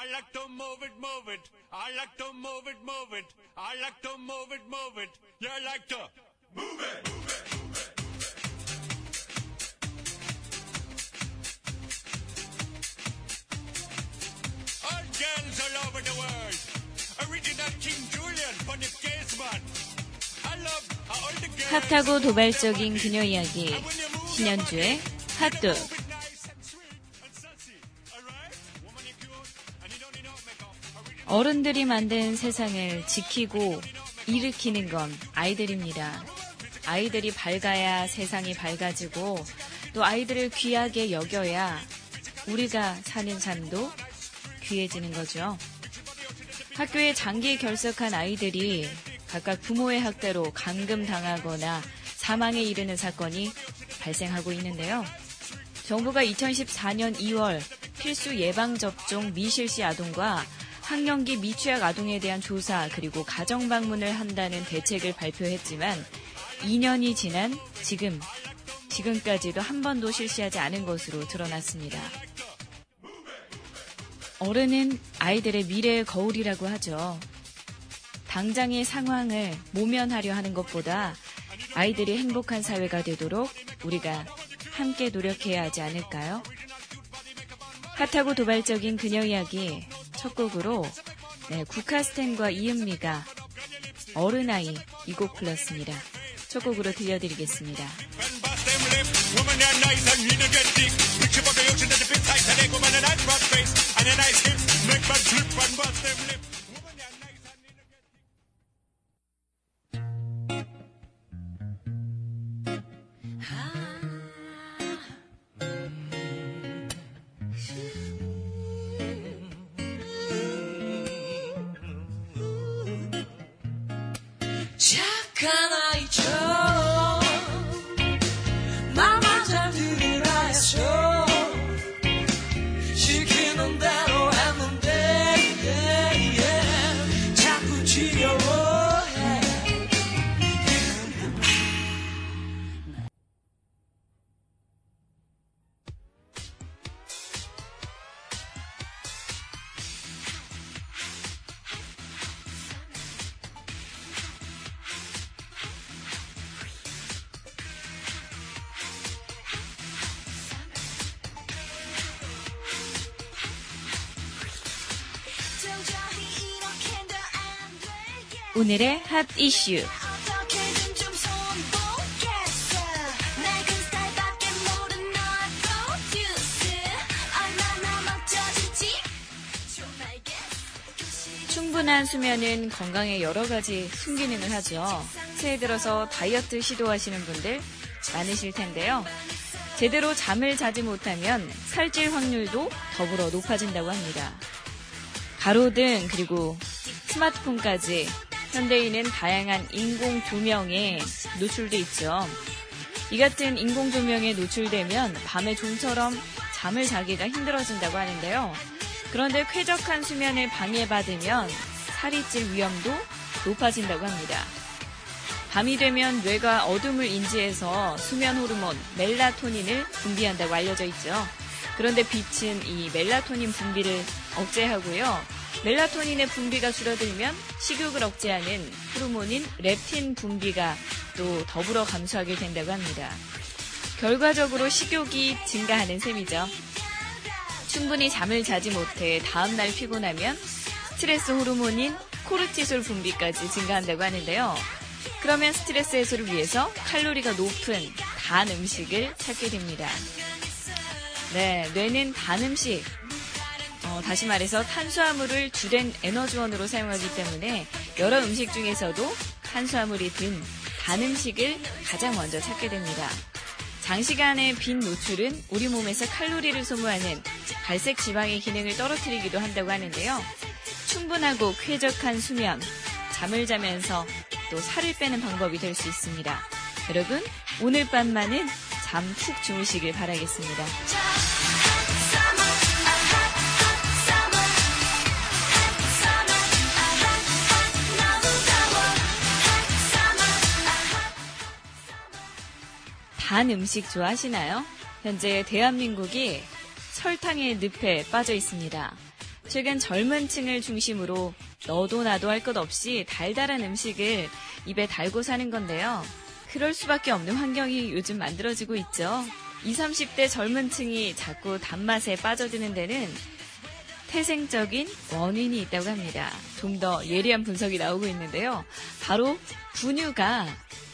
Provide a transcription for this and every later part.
I like to move it, move it. I like to move it, move it. I like to move it, move it. You like to move it, move it, move it. All girls all over the world. Original King Julian, funny case man. I love all the girls. 핫하고 도발적인 그녀 이야기 신현주의 핫도 어른들이 만든 세상을 지키고 일으키는 건 아이들입니다. 아이들이 밝아야 세상이 밝아지고 또 아이들을 귀하게 여겨야 우리가 사는 삶도 귀해지는 거죠. 학교에 장기 결석한 아이들이 각각 부모의 학대로 감금당하거나 사망에 이르는 사건이 발생하고 있는데요. 정부가 2014년 2월 필수 예방접종 미실시 아동과 학령기 미취학 아동에 대한 조사 그리고 가정 방문을 한다는 대책을 발표했지만 2년이 지난 지금 지금까지도 한 번도 실시하지 않은 것으로 드러났습니다. 어른은 아이들의 미래의 거울이라고 하죠. 당장의 상황을 모면하려 하는 것보다 아이들이 행복한 사회가 되도록 우리가 함께 노력해야 하지 않을까요? 핫하고 도발적인 그녀 이야기 첫 곡으로 네, 국카스텐과 이은미가 어른아이 이 곡 불렀습니다. 첫 곡으로 들려드리겠습니다. 착한 질지 좀 알겠어 충분한 수면은 건강에 여러 가지 순기능을 하죠. 새해 들어서 다이어트 시도하시는 분들 많으실 텐데요. 제대로 잠을 자지 못하면 살찔 확률도 더불어 높아진다고 합니다. 가로등 그리고 스마트폰까지 현대인은 다양한 인공 조명에 노출돼 있죠. 이 같은 인공 조명에 노출되면 밤에 좀처럼 잠을 자기가 힘들어진다고 하는데요. 그런데 쾌적한 수면을 방해받으면 살이 찔 위험도 높아진다고 합니다. 밤이 되면 뇌가 어둠을 인지해서 수면 호르몬 멜라토닌을 분비한다고 알려져 있죠. 그런데 빛은 이 멜라토닌 분비를 억제하고요. 멜라토닌의 분비가 줄어들면 식욕을 억제하는 호르몬인 렙틴 분비가 또 더불어 감소하게 된다고 합니다. 결과적으로 식욕이 증가하는 셈이죠. 충분히 잠을 자지 못해 다음날 피곤하면 스트레스 호르몬인 코르티솔 분비까지 증가한다고 하는데요. 그러면 스트레스 해소를 위해서 칼로리가 높은 단 음식을 찾게 됩니다. 네, 뇌는 단 음식, 어, 다시 말해서 탄수화물을 주된 에너지원으로 사용하기 때문에 여러 음식 중에서도 탄수화물이 든 단 음식을 가장 먼저 찾게 됩니다. 장시간의 빈 노출은 우리 몸에서 칼로리를 소모하는 갈색 지방의 기능을 떨어뜨리기도 한다고 하는데요. 충분하고 쾌적한 수면, 잠을 자면서 또 살을 빼는 방법이 될 수 있습니다. 여러분, 오늘 밤만은 잠 푹 주무시길 바라겠습니다. 단 음식 좋아하시나요? 현재 대한민국이 설탕의 늪에 빠져 있습니다. 최근 젊은 층을 중심으로 너도 나도 할 것 없이 달달한 음식을 입에 달고 사는 건데요. 그럴 수밖에 없는 환경이 요즘 만들어지고 있죠. 20, 30대 젊은 층이 자꾸 단맛에 빠져드는 데는 태생적인 원인이 있다고 합니다. 좀 더 예리한 분석이 나오고 있는데요. 바로 분유가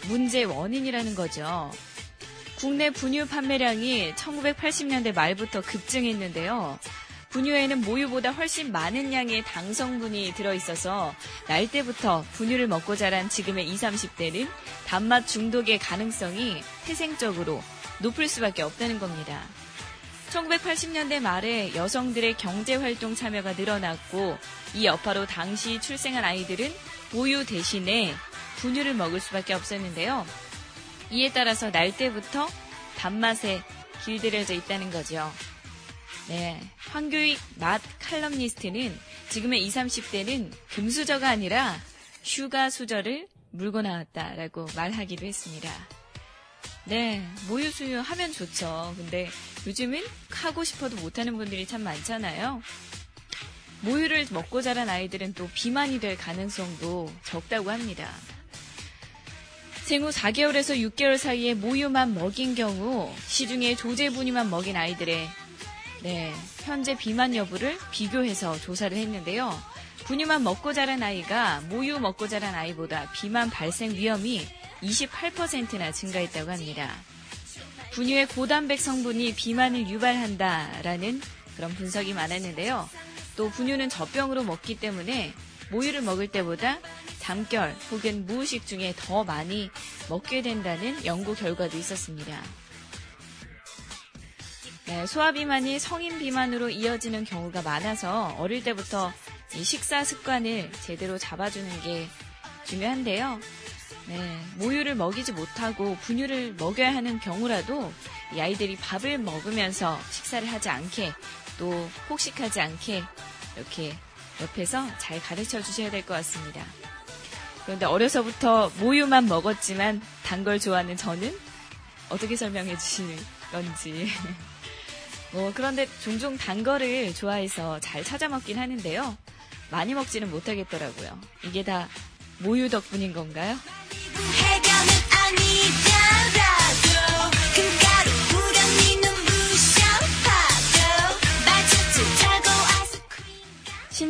문제 원인이라는 거죠. 국내 분유 판매량이 1980년대 말부터 급증했는데요. 분유에는 모유보다 훨씬 많은 양의 당 성분이 들어있어서 날 때부터 분유를 먹고 자란 지금의 20, 30대는 단맛 중독의 가능성이 태생적으로 높을 수밖에 없다는 겁니다. 1980년대 말에 여성들의 경제활동 참여가 늘어났고 이 여파로 당시 출생한 아이들은 모유 대신에 분유를 먹을 수밖에 없었는데요. 이에 따라서 날 때부터 단맛에 길들여져 있다는 거죠. 네. 황교익 맛 칼럼니스트는 지금의 20, 30대는 금수저가 아니라 sugar 수저를 물고 나왔다라고 말하기도 했습니다. 네. 모유 수유 하면 좋죠. 근데 요즘은 하고 싶어도 못하는 분들이 참 많잖아요. 모유를 먹고 자란 아이들은 또 비만이 될 가능성도 적다고 합니다. 생후 4개월에서 6개월 사이에 모유만 먹인 경우 시중에 조제 분유만 먹인 아이들의 네, 현재 비만 여부를 비교해서 조사를 했는데요. 분유만 먹고 자란 아이가 모유 먹고 자란 아이보다 비만 발생 위험이 28%나 증가했다고 합니다. 분유의 고단백 성분이 비만을 유발한다라는 그런 분석이 많았는데요. 또 분유는 젖병으로 먹기 때문에 모유를 먹을 때보다 잠결 혹은 무의식 중에 더 많이 먹게 된다는 연구 결과도 있었습니다. 네, 소아비만이 성인 비만으로 이어지는 경우가 많아서 어릴 때부터 이 식사 습관을 제대로 잡아주는 게 중요한데요. 네, 모유를 먹이지 못하고 분유를 먹여야 하는 경우라도 이 아이들이 밥을 먹으면서 식사를 하지 않게 또 폭식하지 않게 이렇게 옆에서 잘 가르쳐 주셔야 될 것 같습니다. 그런데 어려서부터 모유만 먹었지만 단 걸 좋아하는 저는 어떻게 설명해 주실 건지. 뭐, 그런데 종종 단 거를 좋아해서 잘 찾아 먹긴 하는데요. 많이 먹지는 못하겠더라고요. 이게 다 모유 덕분인 건가요?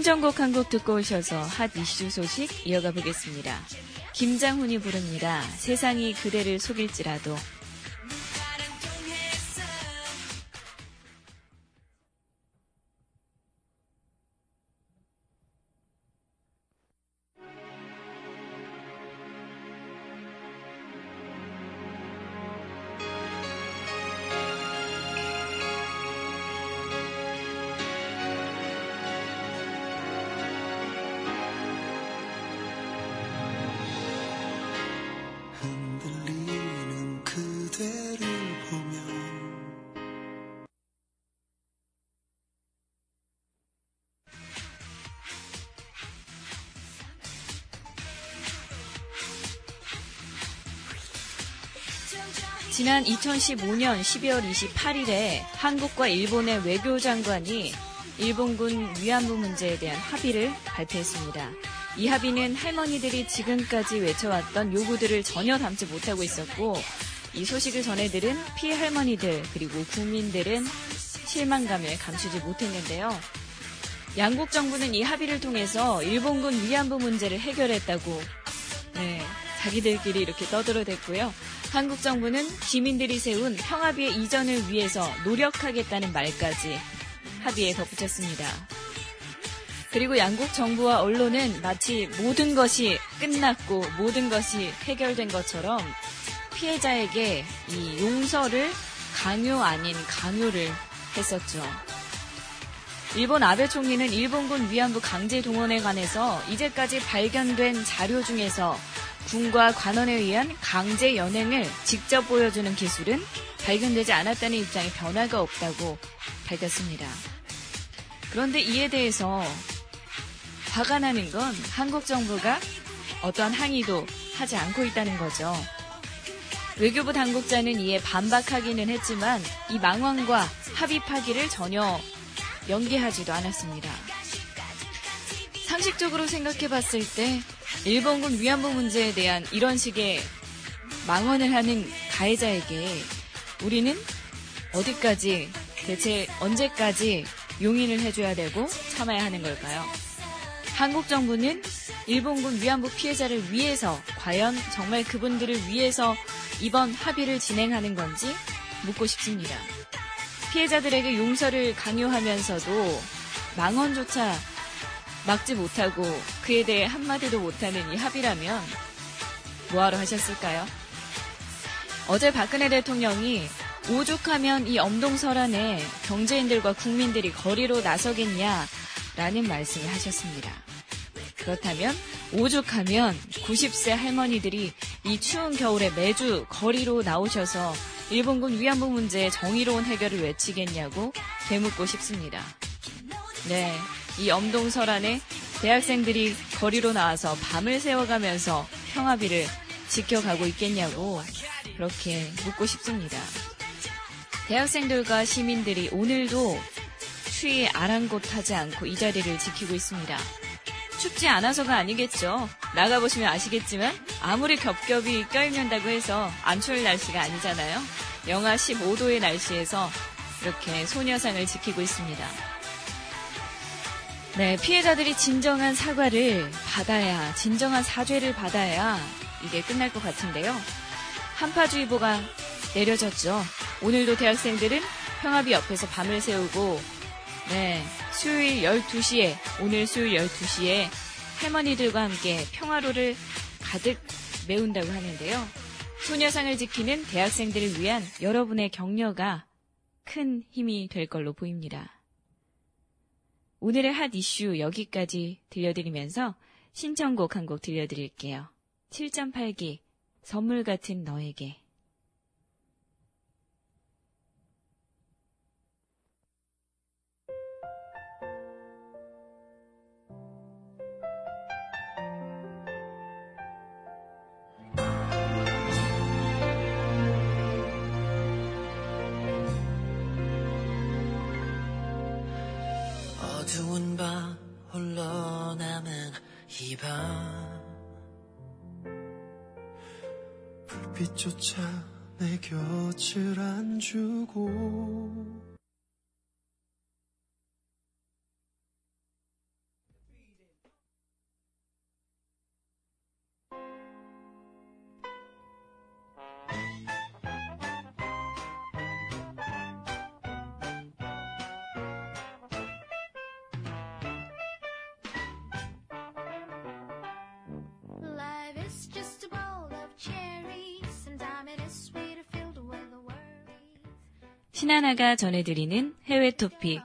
신청곡 한 곡 듣고 오셔서 핫 이슈 소식 이어가 보겠습니다. 김장훈이 부릅니다. 세상이 그대를 속일지라도. 지난 2015년 12월 28일에 한국과 일본의 외교장관이 일본군 위안부 문제에 대한 합의를 발표했습니다. 이 합의는 할머니들이 지금까지 외쳐왔던 요구들을 전혀 담지 못하고 있었고 이 소식을 전해들은 피해 할머니들 그리고 국민들은 실망감을 감추지 못했는데요. 양국 정부는 이 합의를 통해서 일본군 위안부 문제를 해결했다고 네, 자기들끼리 이렇게 떠들어댔고요. 한국 정부는 시민들이 세운 평화비의 이전을 위해서 노력하겠다는 말까지 합의에 덧붙였습니다. 그리고 양국 정부와 언론은 마치 모든 것이 끝났고 모든 것이 해결된 것처럼 피해자에게 이 용서를 강요 아닌 강요를 했었죠. 일본 아베 총리는 일본군 위안부 강제 동원에 관해서 이제까지 발견된 자료 중에서 군과 관원에 의한 강제 연행을 직접 보여주는 기술은 발견되지 않았다는 입장에 변화가 없다고 밝혔습니다. 그런데 이에 대해서 화가 나는 건 한국 정부가 어떠한 항의도 하지 않고 있다는 거죠. 외교부 당국자는 이에 반박하기는 했지만 이 망언과 합의 파기를 전혀 연기하지도 않았습니다. 상식적으로 생각해 봤을 때 일본군 위안부 문제에 대한 이런 식의 망언을 하는 가해자에게 우리는 어디까지 대체 언제까지 용인을 해줘야 되고 참아야 하는 걸까요? 한국 정부는 일본군 위안부 피해자를 위해서 과연 정말 그분들을 위해서 이번 합의를 진행하는 건지 묻고 싶습니다. 피해자들에게 용서를 강요하면서도 망언조차 막지 못하고 그에 대해 한마디도 못하는 이 합의라면 뭐하러 하셨을까요? 어제 박근혜 대통령이 오죽하면 이 엄동설안에 경제인들과 국민들이 거리로 나서겠냐라는 말씀을 하셨습니다. 그렇다면 오죽하면 90세 할머니들이 이 추운 겨울에 매주 거리로 나오셔서 일본군 위안부 문제의 정의로운 해결을 외치겠냐고 되묻고 싶습니다. 네, 이 엄동설안에 대학생들이 거리로 나와서 밤을 새워가면서 평화비를 지켜가고 있겠냐고 그렇게 묻고 싶습니다. 대학생들과 시민들이 오늘도 추위에 아랑곳하지 않고 이 자리를 지키고 있습니다. 춥지 않아서가 아니겠죠. 나가보시면 아시겠지만 아무리 겹겹이 껴입는다고 해서 안 추울 날씨가 아니잖아요. 영하 15도의 날씨에서 이렇게 소녀상을 지키고 있습니다. 네, 피해자들이 진정한 사과를 받아야, 진정한 사죄를 받아야 이게 끝날 것 같은데요. 한파주의보가 내려졌죠. 오늘도 대학생들은 평화비 옆에서 밤을 새우고, 네, 수요일 12시에, 오늘 수요일 12시에 할머니들과 함께 평화로를 가득 메운다고 하는데요. 소녀상을 지키는 대학생들을 위한 여러분의 격려가 큰 힘이 될 걸로 보입니다. 오늘의 핫 이슈 여기까지 들려드리면서 신청곡 한 곡 들려드릴게요. 7.8기 선물 같은 너에게 어두운 밤 홀로 남은 이 밤. 불빛조차 내 곁을 안 주고 하나가 전해드리는 해외 토픽.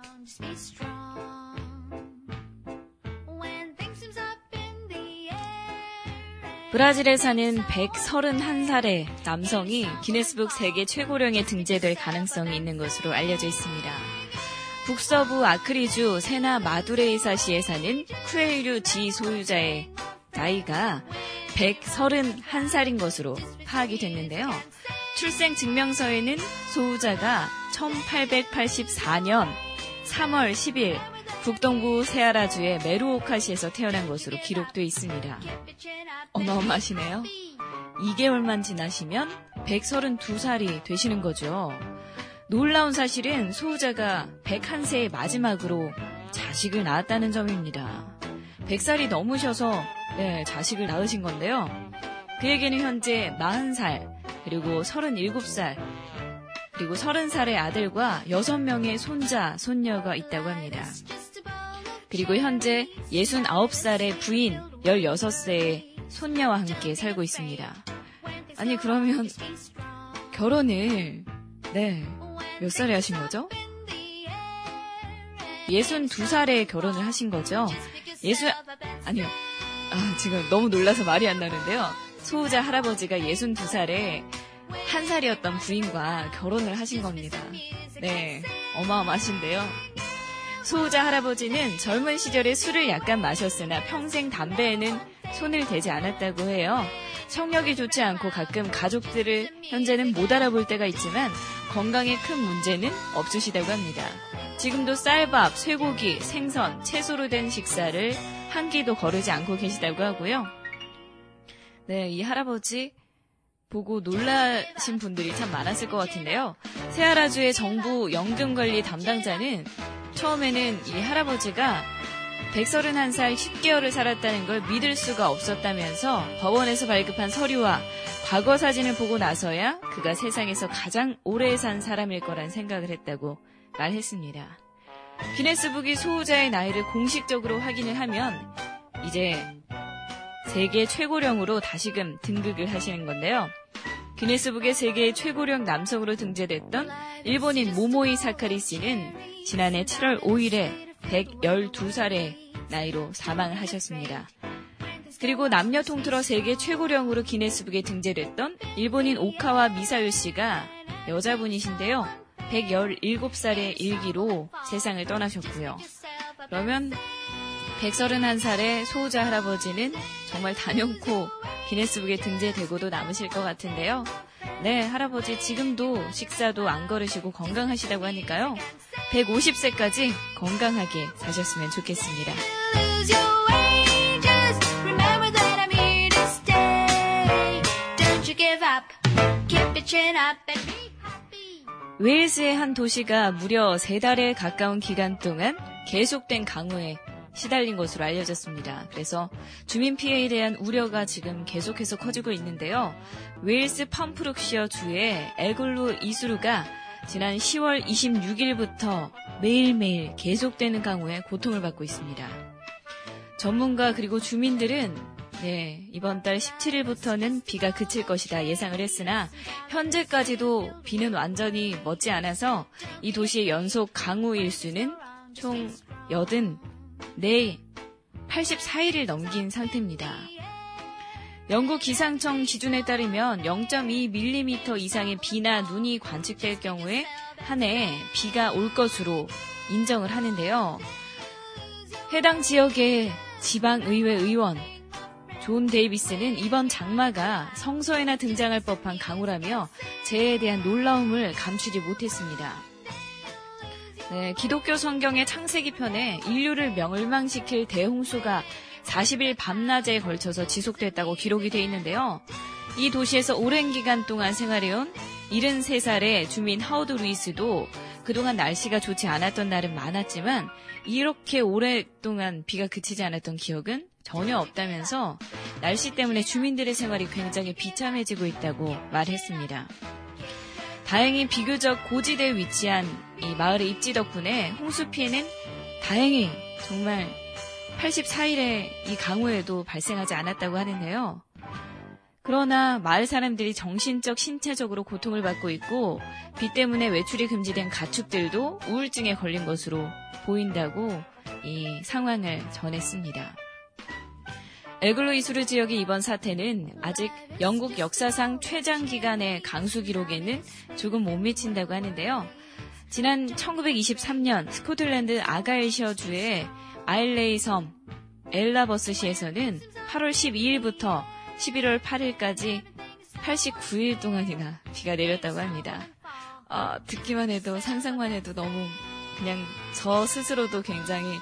브라질에 사는 131살의 남성이 기네스북 세계 최고령에 등재될 가능성이 있는 것으로 알려져 있습니다. 북서부 아크리주 세나 마두레이사시에 사는 쿠엘류 지 소유자의 나이가 131살인 것으로 파악이 됐는데요. 출생 증명서에는 소유자가 1884년 3월 10일 북동부 세아라주의 메루오카시에서 태어난 것으로 기록되어 있습니다. 어마어마하시네요. 2개월만 지나시면 132살이 되시는 거죠. 놀라운 사실은 소유자가 101세의 마지막으로 자식을 낳았다는 점입니다. 100살이 넘으셔서 네, 자식을 낳으신 건데요. 그에게는 현재 40살, 그리고 37살, 그리고 30살의 아들과 6명의 손자, 손녀가 있다고 합니다. 그리고 현재 69살의 부인 16세의 손녀와 함께 살고 있습니다. 아니, 그러면 결혼을, 네, 몇 살에 하신 거죠? 62살에 결혼을 하신 거죠? 예수, 아니요. 아, 지금 너무 놀라서 말이 안 나는데요. 소유자 할아버지가 62살에 한 살이었던 부인과 결혼을 하신 겁니다. 네, 어마어마하신데요. 소유자 할아버지는 젊은 시절에 술을 약간 마셨으나 평생 담배에는 손을 대지 않았다고 해요. 청력이 좋지 않고 가끔 가족들을 현재는 못 알아볼 때가 있지만 건강에 큰 문제는 없으시다고 합니다. 지금도 쌀밥, 쇠고기, 생선, 채소로 된 식사를 한 끼도 거르지 않고 계시다고 하고요. 네, 이 할아버지 보고 놀라신 분들이 참 많았을 것 같은데요. 세아라주의 정부 연금관리 담당자는 처음에는 이 할아버지가 131살 10개월을 살았다는 걸 믿을 수가 없었다면서 법원에서 발급한 서류와 과거 사진을 보고 나서야 그가 세상에서 가장 오래 산 사람일 거란 생각을 했다고 말했습니다. 기네스북이 소유자의 나이를 공식적으로 확인을 하면 이제 세계 최고령으로 다시금 등극을 하시는 건데요. 기네스북의 세계 최고령 남성으로 등재됐던 일본인 모모이 사카리 씨는 지난해 7월 5일에 112살의 나이로 사망을 하셨습니다. 그리고 남녀 통틀어 세계 최고령으로 기네스북에 등재됐던 일본인 오카와 미사요 씨가 여자분이신데요. 117살의 일기로 세상을 떠나셨고요. 그러면 131살의 소호자 할아버지는 정말 단연코 기네스북에 등재되고도 남으실 것 같은데요. 네, 할아버지 지금도 식사도 안 걸으시고 건강하시다고 하니까요. 150세까지 건강하게 사셨으면 좋겠습니다. 웨일스의 한 도시가 무려 세 달에 가까운 기간 동안 계속된 강우에 시달린 것으로 알려졌습니다. 그래서 주민 피해에 대한 우려가 지금 계속해서 커지고 있는데요. 웨일스 펌프룩시어 주의 엘글루 이수루가 지난 10월 26일부터 매일매일 계속되는 강우에 고통을 받고 있습니다. 전문가 그리고 주민들은 네, 이번 달 17일부터는 비가 그칠 것이다 예상을 했으나 현재까지도 비는 완전히 멎지 않아서 이 도시의 연속 강우 일수는 총 84, 84일을 넘긴 상태입니다. 영국 기상청 기준에 따르면 0.2mm 이상의 비나 눈이 관측될 경우에 한 해 비가 올 것으로 인정을 하는데요. 해당 지역의 지방의회 의원 존 데이비스는 이번 장마가 성서에나 등장할 법한 강우라며 재해에 대한 놀라움을 감추지 못했습니다. 네, 기독교 성경의 창세기 편에 인류를 멸망시킬 대홍수가 40일 밤낮에 걸쳐서 지속됐다고 기록이 돼 있는데요. 이 도시에서 오랜 기간 동안 생활해온 73살의 주민 하우드 루이스도 그동안 날씨가 좋지 않았던 날은 많았지만 이렇게 오랫동안 비가 그치지 않았던 기억은 전혀 없다면서 날씨 때문에 주민들의 생활이 굉장히 비참해지고 있다고 말했습니다. 다행히 비교적 고지대에 위치한 이 마을의 입지 덕분에 홍수 피해는 다행히 정말 84일의 이 강우에도 발생하지 않았다고 하는데요. 그러나 마을 사람들이 정신적, 신체적으로 고통을 받고 있고 비 때문에 외출이 금지된 가축들도 우울증에 걸린 것으로 보인다고 이 상황을 전했습니다. 엘글로 이수르 지역의 이번 사태는 아직 영국 역사상 최장 기간의 강수 기록에는 조금 못 미친다고 하는데요. 지난 1923년 스코틀랜드 아가일셔 주의 아일레이 섬 엘라버스시에서는 8월 12일부터 11월 8일까지 89일 동안이나 비가 내렸다고 합니다. 아, 듣기만 해도 상상만 해도 너무 그냥 저 스스로도 굉장히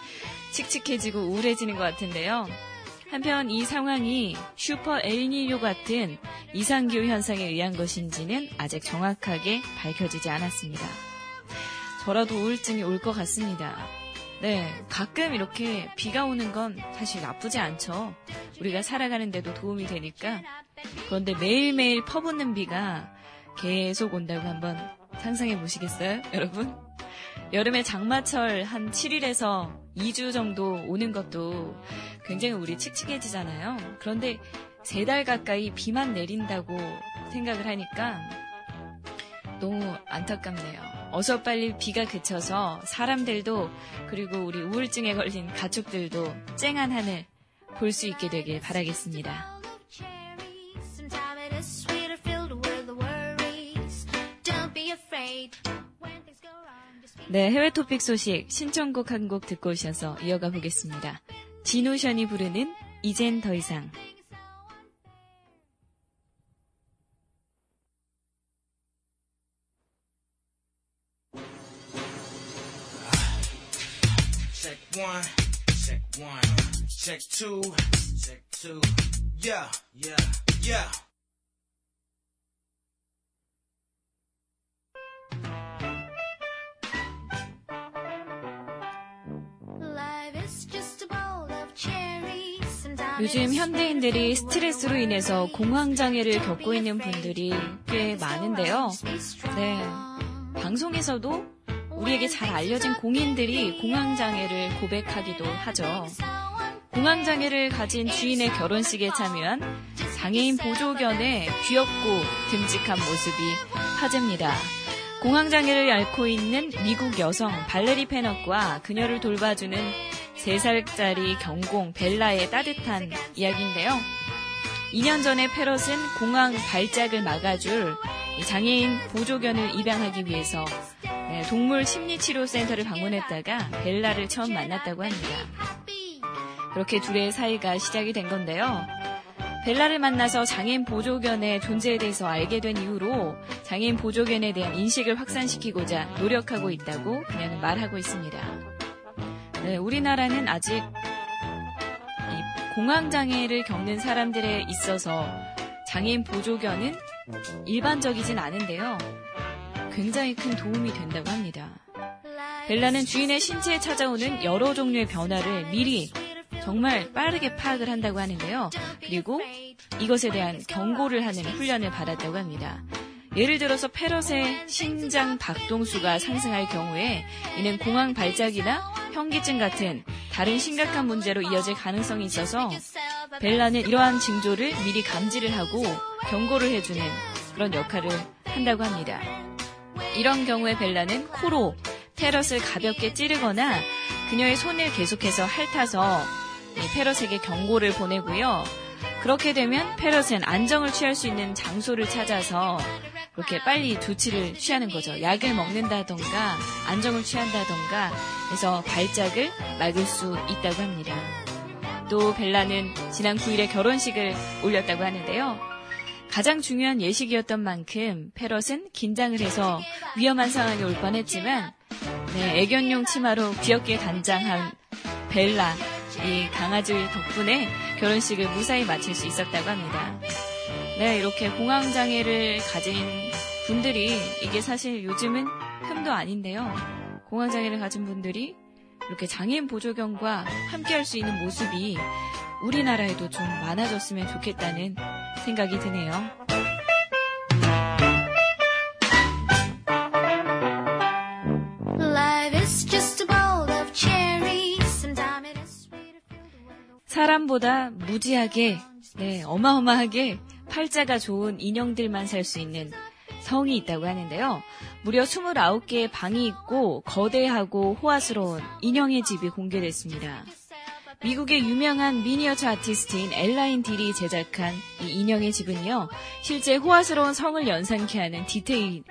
칙칙해지고 우울해지는 것 같은데요. 한편 이 상황이 슈퍼 엘니뇨 같은 이상기후 현상에 의한 것인지는 아직 정확하게 밝혀지지 않았습니다. 저라도 우울증이 올 것 같습니다. 네, 가끔 이렇게 비가 오는 건 사실 나쁘지 않죠. 우리가 살아가는데도 도움이 되니까. 그런데 매일매일 퍼붓는 비가 계속 온다고 한번 상상해 보시겠어요, 여러분? 여름에 장마철 한 7일에서 2주 정도 오는 것도 굉장히 우리 칙칙해지잖아요. 그런데 세 달 가까이 비만 내린다고 생각을 하니까 너무 안타깝네요. 어서 빨리 비가 그쳐서 사람들도 그리고 우리 우울증에 걸린 가축들도 쨍한 하늘 볼 수 있게 되길 바라겠습니다. 네, 해외 토픽 소식 신청곡 한 곡 듣고 오셔서 이어가 보겠습니다. 진우션이 부르는 이젠 더 이상. One, check one, check two, check two. Yeah, yeah, yeah. Life is just a bowl of cherries. Sometimes 요즘 it's 현대인들이 스트레스로 인해서 공황장애를 겪고 있는 분들이 꽤 많은데요. 네. 방송에서도 우리에게 잘 알려진 공인들이 공황장애를 고백하기도 하죠. 공황장애를 가진 주인의 결혼식에 참여한 장애인 보조견의 귀엽고 듬직한 모습이 화제입니다. 공황장애를 앓고 있는 미국 여성 발레리 페넛과 그녀를 돌봐주는 3살짜리 경공 벨라의 따뜻한 이야기인데요. 2년 전에 페럿은 공황 발작을 막아줄 이 장애인 보조견을 입양하기 위해서 네, 동물 심리치료센터를 방문했다가 벨라를 처음 만났다고 합니다. 그렇게 둘의 사이가 시작이 된 건데요. 벨라를 만나서 장애인 보조견의 존재에 대해서 알게 된 이후로 장애인 보조견에 대한 인식을 확산시키고자 노력하고 있다고 그녀는 말하고 있습니다. 네, 우리나라는 아직 이 공황장애를 겪는 사람들에 있어서 장애인 보조견은 일반적이진 않은데요. 굉장히 큰 도움이 된다고 합니다. 벨라는 주인의 신체에 찾아오는 여러 종류의 변화를 미리 정말 빠르게 파악을 한다고 하는데요. 그리고 이것에 대한 경고를 하는 훈련을 받았다고 합니다. 예를 들어서 페럿의 심장 박동수가 상승할 경우에 이는 공황 발작이나 현기증 같은 다른 심각한 문제로 이어질 가능성이 있어서 벨라는 이러한 징조를 미리 감지를 하고 경고를 해주는 그런 역할을 한다고 합니다. 이런 경우에 벨라는 코로 페럿을 가볍게 찌르거나 그녀의 손을 계속해서 핥아서 이 페럿에게 경고를 보내고요. 그렇게 되면 페럿은 안정을 취할 수 있는 장소를 찾아서 그렇게 빨리 조치를 취하는 거죠. 약을 먹는다던가 안정을 취한다던가 해서 발작을 막을 수 있다고 합니다. 또 벨라는 지난 9일에 결혼식을 올렸다고 하는데요. 가장 중요한 예식이었던 만큼 페럿은 긴장을 해서 위험한 상황이 올 뻔했지만 네, 애견용 치마로 귀엽게 단장한 벨라 이 강아지 덕분에 결혼식을 무사히 마칠 수 있었다고 합니다. 네, 이렇게 공황 장애를 가진 분들이 이게 사실 요즘은 흠도 아닌데요. 공황 장애를 가진 분들이 이렇게 장애인 보조견과 함께 할 수 있는 모습이 우리나라에도 좀 많아졌으면 좋겠다는 생각이 드네요. 사람보다 무지하게, 네, 어마어마하게 팔자가 좋은 인형들만 살 수 있는 성이 있다고 하는데요. 무려 29개의 방이 있고 거대하고 호화스러운 인형의 집이 공개됐습니다. 미국의 유명한 미니어처 아티스트인 엘라인 딜이 제작한 이 인형의 집은요, 실제 호화스러운 성을 연상케 하는 디테일,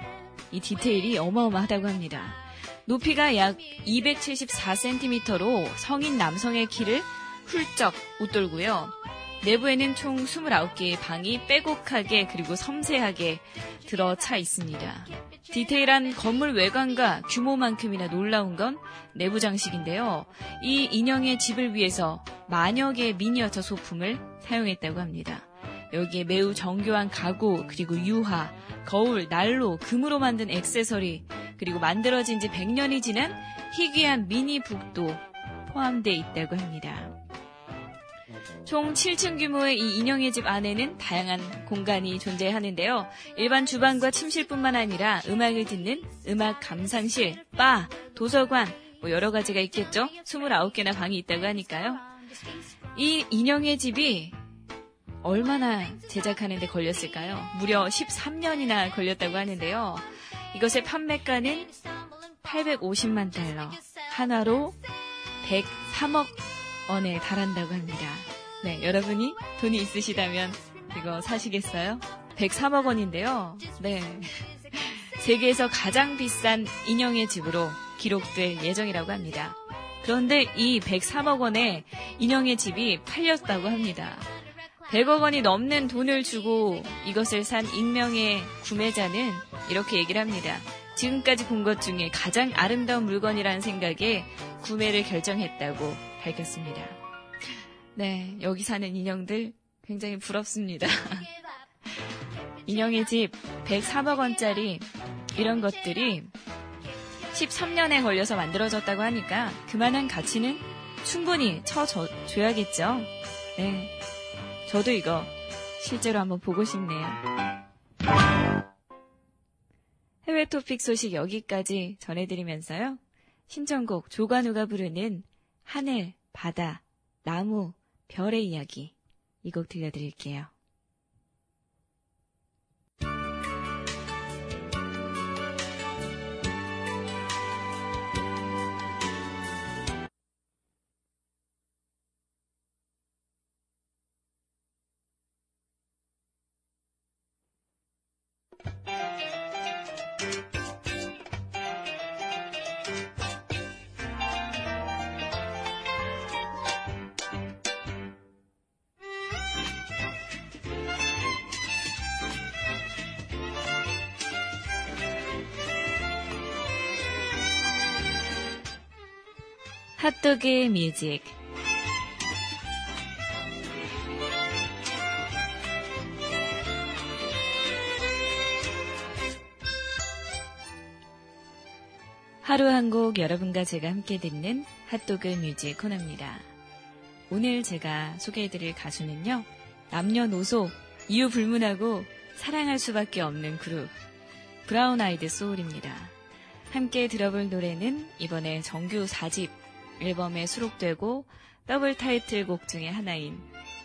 이 디테일이 어마어마하다고 합니다. 높이가 약 274cm로 성인 남성의 키를 훌쩍 웃돌고요. 내부에는 총 29개의 방이 빼곡하게 그리고 섬세하게 들어차 있습니다. 디테일한 건물 외관과 규모만큼이나 놀라운 건 내부 장식인데요. 이 인형의 집을 위해서 만여 개의 미니어처 소품을 사용했다고 합니다. 여기에 매우 정교한 가구, 그리고 유화, 거울, 난로, 금으로 만든 액세서리, 그리고 만들어진 지 100년이 지난 희귀한 미니 북도 포함되어 있다고 합니다. 총 7층 규모의 이 인형의 집 안에는 다양한 공간이 존재하는데요. 일반 주방과 침실뿐만 아니라 음악을 듣는 음악 감상실, 바, 도서관, 뭐 여러 가지가 있겠죠? 29개나 방이 있다고 하니까요. 이 인형의 집이 얼마나 제작하는데 걸렸을까요? 무려 13년이나 걸렸다고 하는데요. 이것의 판매가는 850만 달러, 한화로 103억 원에 달한다고 합니다. 네, 여러분이 돈이 있으시다면 이거 사시겠어요? 103억 원인데요. 네. 세계에서 가장 비싼 인형의 집으로 기록될 예정이라고 합니다. 그런데 이 103억 원의 인형의 집이 팔렸다고 합니다. 100억 원이 넘는 돈을 주고 이것을 산 익명의 구매자는 이렇게 얘기를 합니다. 지금까지 본 것 중에 가장 아름다운 물건이라는 생각에 구매를 결정했다고 밝혔습니다. 네, 여기 사는 인형들 굉장히 부럽습니다. 인형의 집 103억 원짜리 이런 것들이 13년에 걸려서 만들어졌다고 하니까 그만한 가치는 충분히 쳐줘야겠죠. 네. 저도 이거 실제로 한번 보고 싶네요. 해외 토픽 소식 여기까지 전해드리면서요. 신청곡 조관우가 부르는 하늘, 바다, 나무, 별의 이야기 이 곡 들려드릴게요. 핫도그 뮤직 하루 한 곡 여러분과 제가 함께 듣는 핫도그 뮤직 코너입니다. 오늘 제가 소개해드릴 가수는요. 남녀노소 이유 불문하고 사랑할 수밖에 없는 그룹 브라운 아이드 소울입니다. 함께 들어볼 노래는 이번에 정규 4집 앨범에 수록되고 더블 타이틀곡 중의 하나인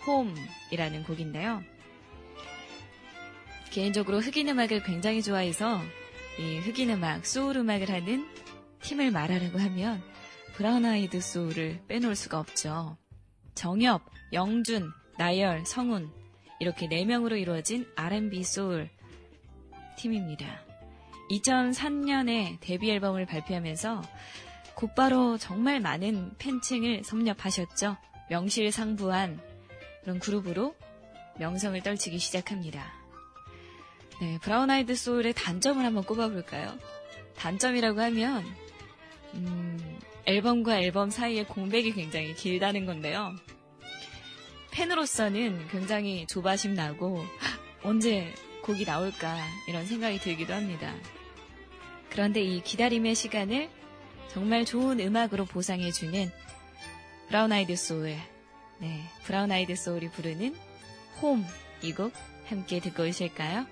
Home이라는 곡인데요. 개인적으로 흑인 음악을 굉장히 좋아해서 이 흑인 음악, 소울 음악을 하는 팀을 말하라고 하면 브라운 아이드 소울을 빼놓을 수가 없죠. 정엽, 영준, 나얼, 성훈 이렇게 4명으로 이루어진 R&B 소울 팀입니다. 2003년에 데뷔 앨범을 발표하면서 곧바로 정말 많은 팬층을 섭렵하셨죠. 명실상부한 그런 그룹으로 명성을 떨치기 시작합니다. 네, 브라운 아이드 소울의 단점을 한번 꼽아볼까요? 단점이라고 하면 음, 앨범과 앨범 사이의 공백이 굉장히 길다는 건데요. 팬으로서는 굉장히 조바심 나고 언제 곡이 나올까 이런 생각이 들기도 합니다. 그런데 이 기다림의 시간을 정말 좋은 음악으로 보상해주는 브라운 아이드 소울, 네, 브라운 아이드 소울이 부르는 홈 이 곡 함께 듣고 오실까요?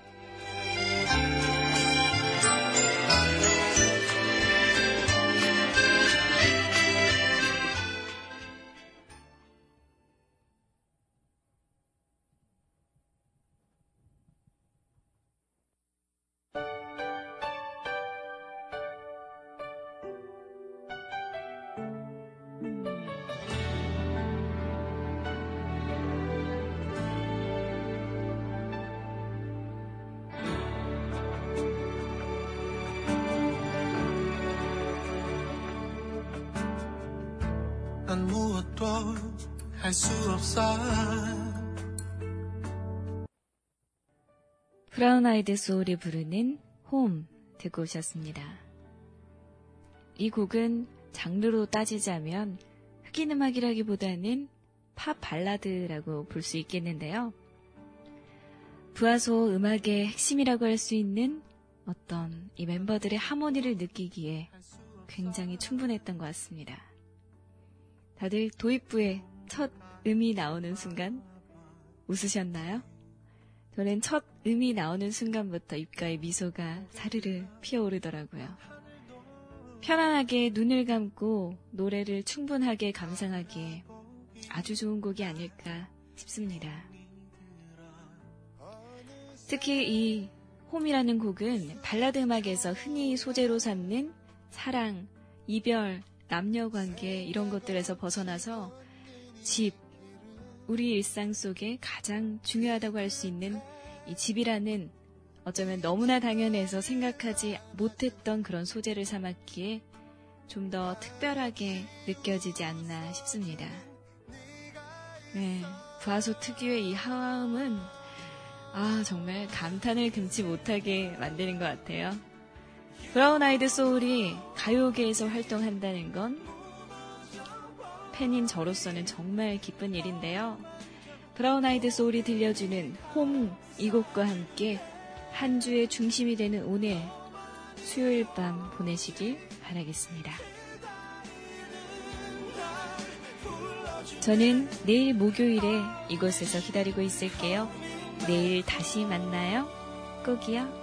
아이드 소울이 부르는 홈 듣고 오셨습니다. 이 곡은 장르로 따지자면 흑인 음악이라기보다는 팝 발라드라고 볼 수 있겠는데요. 부하소 음악의 핵심이라고 할 수 있는 어떤 이 멤버들의 하모니를 느끼기에 굉장히 충분했던 것 같습니다. 다들 도입부에 첫 음이 나오는 순간 웃으셨나요? 저는 첫 음이 나오는 순간부터 입가에 미소가 사르르 피어오르더라고요. 편안하게 눈을 감고 노래를 충분하게 감상하기에 아주 좋은 곡이 아닐까 싶습니다. 특히 이 홈이라는 곡은 발라드 음악에서 흔히 소재로 삼는 사랑, 이별, 남녀 관계 이런 것들에서 벗어나서 집, 우리 일상 속에 가장 중요하다고 할 수 있는 이 집이라는 어쩌면 너무나 당연해서 생각하지 못했던 그런 소재를 삼았기에 좀 더 특별하게 느껴지지 않나 싶습니다. 네, 부하소 특유의 이 하음은 아 정말 감탄을 금치 못하게 만드는 것 같아요. 브라운 아이드 소울이 가요계에서 활동한다는 건 팬인 저로서는 정말 기쁜 일인데요. 브라운 아이드 소울이 들려주는 홈 이 곡과 함께 한 주의 중심이 되는 오늘 수요일 밤 보내시길 바라겠습니다. 저는 내일 목요일에 이곳에서 기다리고 있을게요. 내일 다시 만나요. 꼭이요.